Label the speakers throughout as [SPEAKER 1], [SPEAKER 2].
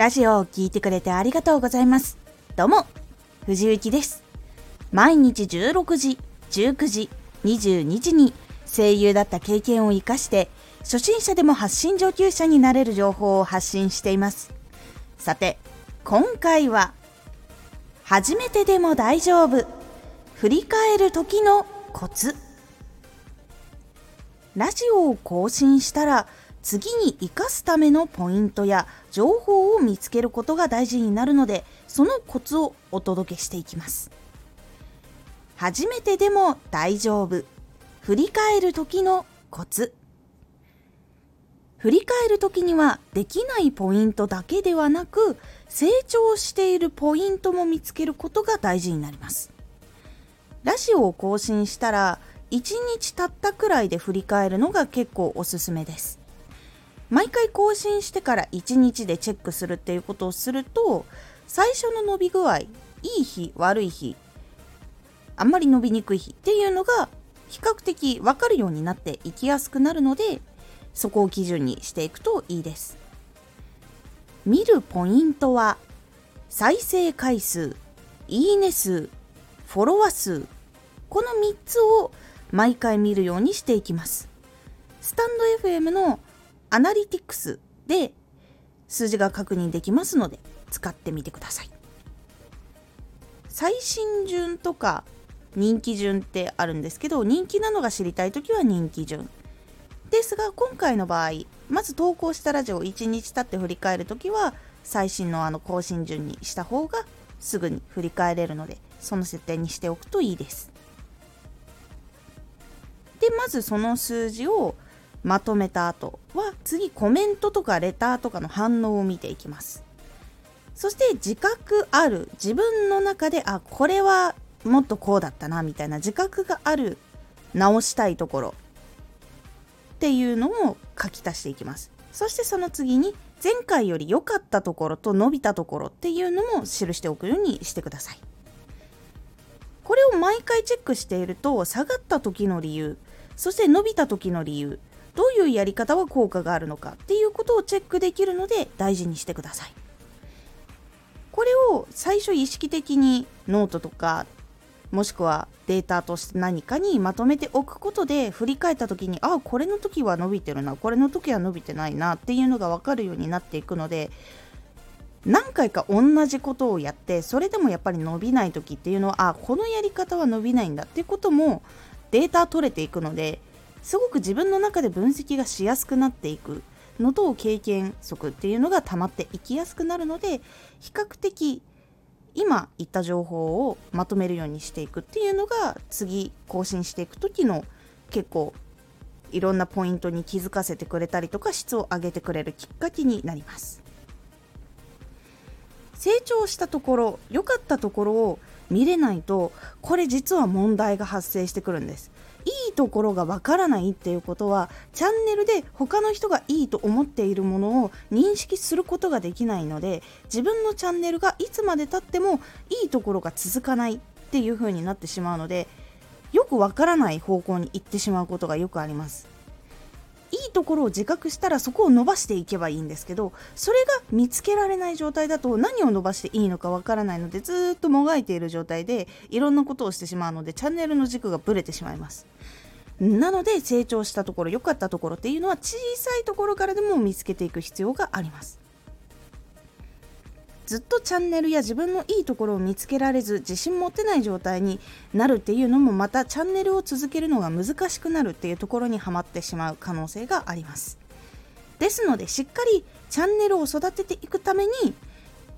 [SPEAKER 1] ラジオを聴いてくれてありがとうございます。どうも、藤幸です。毎日16時、19時、22時に声優だった経験を活かして、初心者でも発信上級者になれる情報を発信しています。さて、今回は、初めてでも大丈夫。振り返る時のコツ。ラジオを更新したら、次に生かすためのポイントや情報を見つけることが大事になるのでそのコツをお届けしていきます。初めてでも大丈夫。振り返る時のコツ。振り返る時にはできないポイントだけではなく成長しているポイントも見つけることが大事になります。ラジオを更新したら1日たったくらいで振り返るのが結構おすすめです。毎回更新してから1日でチェックするっていうことをすると最初の伸び具合いい日悪い日あんまり伸びにくい日っていうのが比較的分かるようになっていきやすくなるのでそこを基準にしていくといいです。見るポイントは再生回数いいね数フォロワー数この3つを毎回見るようにしていきます。スタンド FM のアナリティクスで数字が確認できますので使ってみてください。最新順とか人気順ってあるんですけど人気なのが知りたい時は人気順。ですが今回の場合まず投稿したラジオを1日経って振り返る時は最新のあの更新順にした方がすぐに振り返れるのでその設定にしておくといいです。でまずその数字をまとめた後。は次コメントとかレターとかの反応を見ていきます。そして自覚ある。自分の中であこれはもっとこうだったなみたいな自覚がある。直したいところ。っていうのを書き足していきます。そしてその次に前回より良かったところと伸びたところ。っていうのも記しておくようにしてください。これを毎回チェックしていると下がった時の理由。そして伸びた時の理由。どういうやり方は効果があるのかっていうことをチェックできるので大事にしてください。これを最初意識的にノートとかもしくはデータとして何かにまとめておくことで振り返った時にああこれの時は伸びてるなこれの時は伸びてないなっていうのが分かるようになっていくので何回か同じことをやってそれでもやっぱり伸びない時っていうのはあこのやり方は伸びないんだっていうこともデータ取れていくのですごく自分の中で分析がしやすくなっていくのと経験則っていうのが溜まっていきやすくなるので比較的今言った情報をまとめるようにしていくっていうのが次更新していく時の結構いろんなポイントに気づかせてくれたりとか質を上げてくれるきっかけになります。成長したところ良かったところを見れないとこれ実は問題が発生してくるんです。いところがわからないっていうことはチャンネルで他の人がいいと思っているものを認識することができないので自分のチャンネルがいつまでたってもいいところが続かないっていう風になってしまうのでよくわからない方向に行ってしまうことがよくあります。いところを自覚したらそこを伸ばしていけばいいんですけどそれが見つけられない状態だと何を伸ばしていいのかわからないのでずっともがいている状態でいろんなことをしてしまうのでチャンネルの軸がぶれてしまいます。なので成長したところ良かったところっていうのは小さいところからでも見つけていく必要があります。ずっとチャンネルや自分のいいところを見つけられず自信持てない状態になるっていうのもまたチャンネルを続けるのが難しくなるっていうところにはまってしまう可能性がありますですのでしっかりチャンネルを育てていくために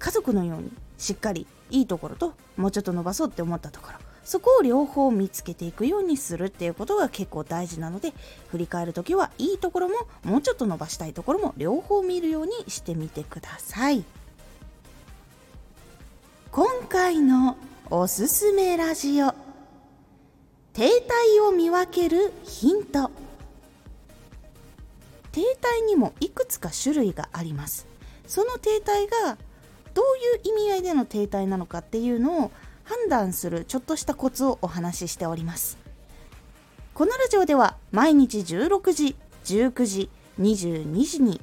[SPEAKER 1] 家族のようにしっかりいいところともうちょっと伸ばそうって思ったところそこを両方見つけていくようにするっていうことが結構大事なので振り返る時はいいところももうちょっと伸ばしたいところも両方見るようにしてみてください。今回のおすすめラジオ。停滞を見分けるヒント。停滞にもいくつか種類があります。その停滞がどういう意味合いでの停滞なのかっていうのを判断するちょっとしたコツをお話ししております。このラジオでは毎日16時19時22時に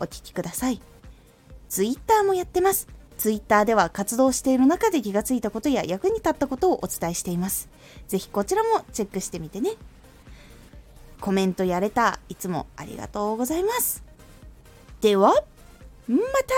[SPEAKER 1] お聴きください。ツイッターもやってます。ツイッターでは活動している中で気がついたことや役に立ったことをお伝えしています。ぜひこちらもチェックしてみてね。コメントやれたいつもありがとうございます。では、また